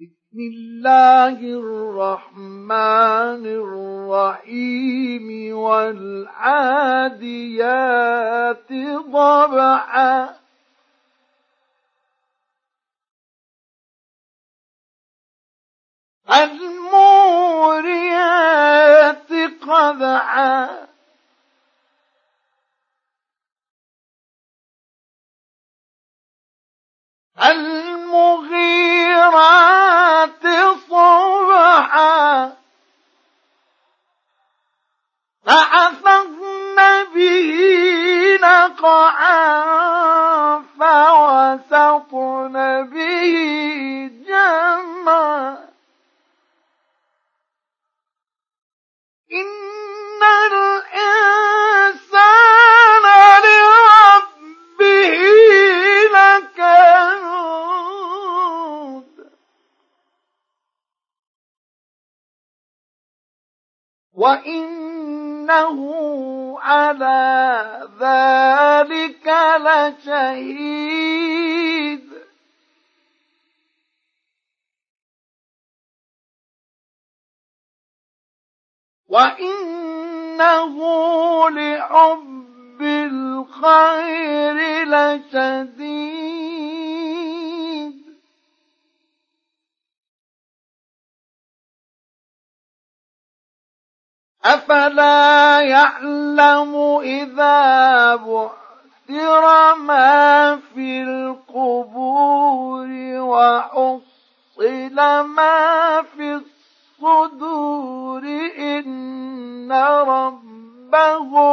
بسم الله الرحمن الرحيم والعاديات ضبحا الموريات قدعا نقعا فوسطن به جمعا إن الإنسان لربه لكنود وإنه على ذلك لشهيد. وإنه لحب الخير لشديد. أفلا يعلم إذا بعثر ما في القبور وحصل ما في الصدور إن ربهم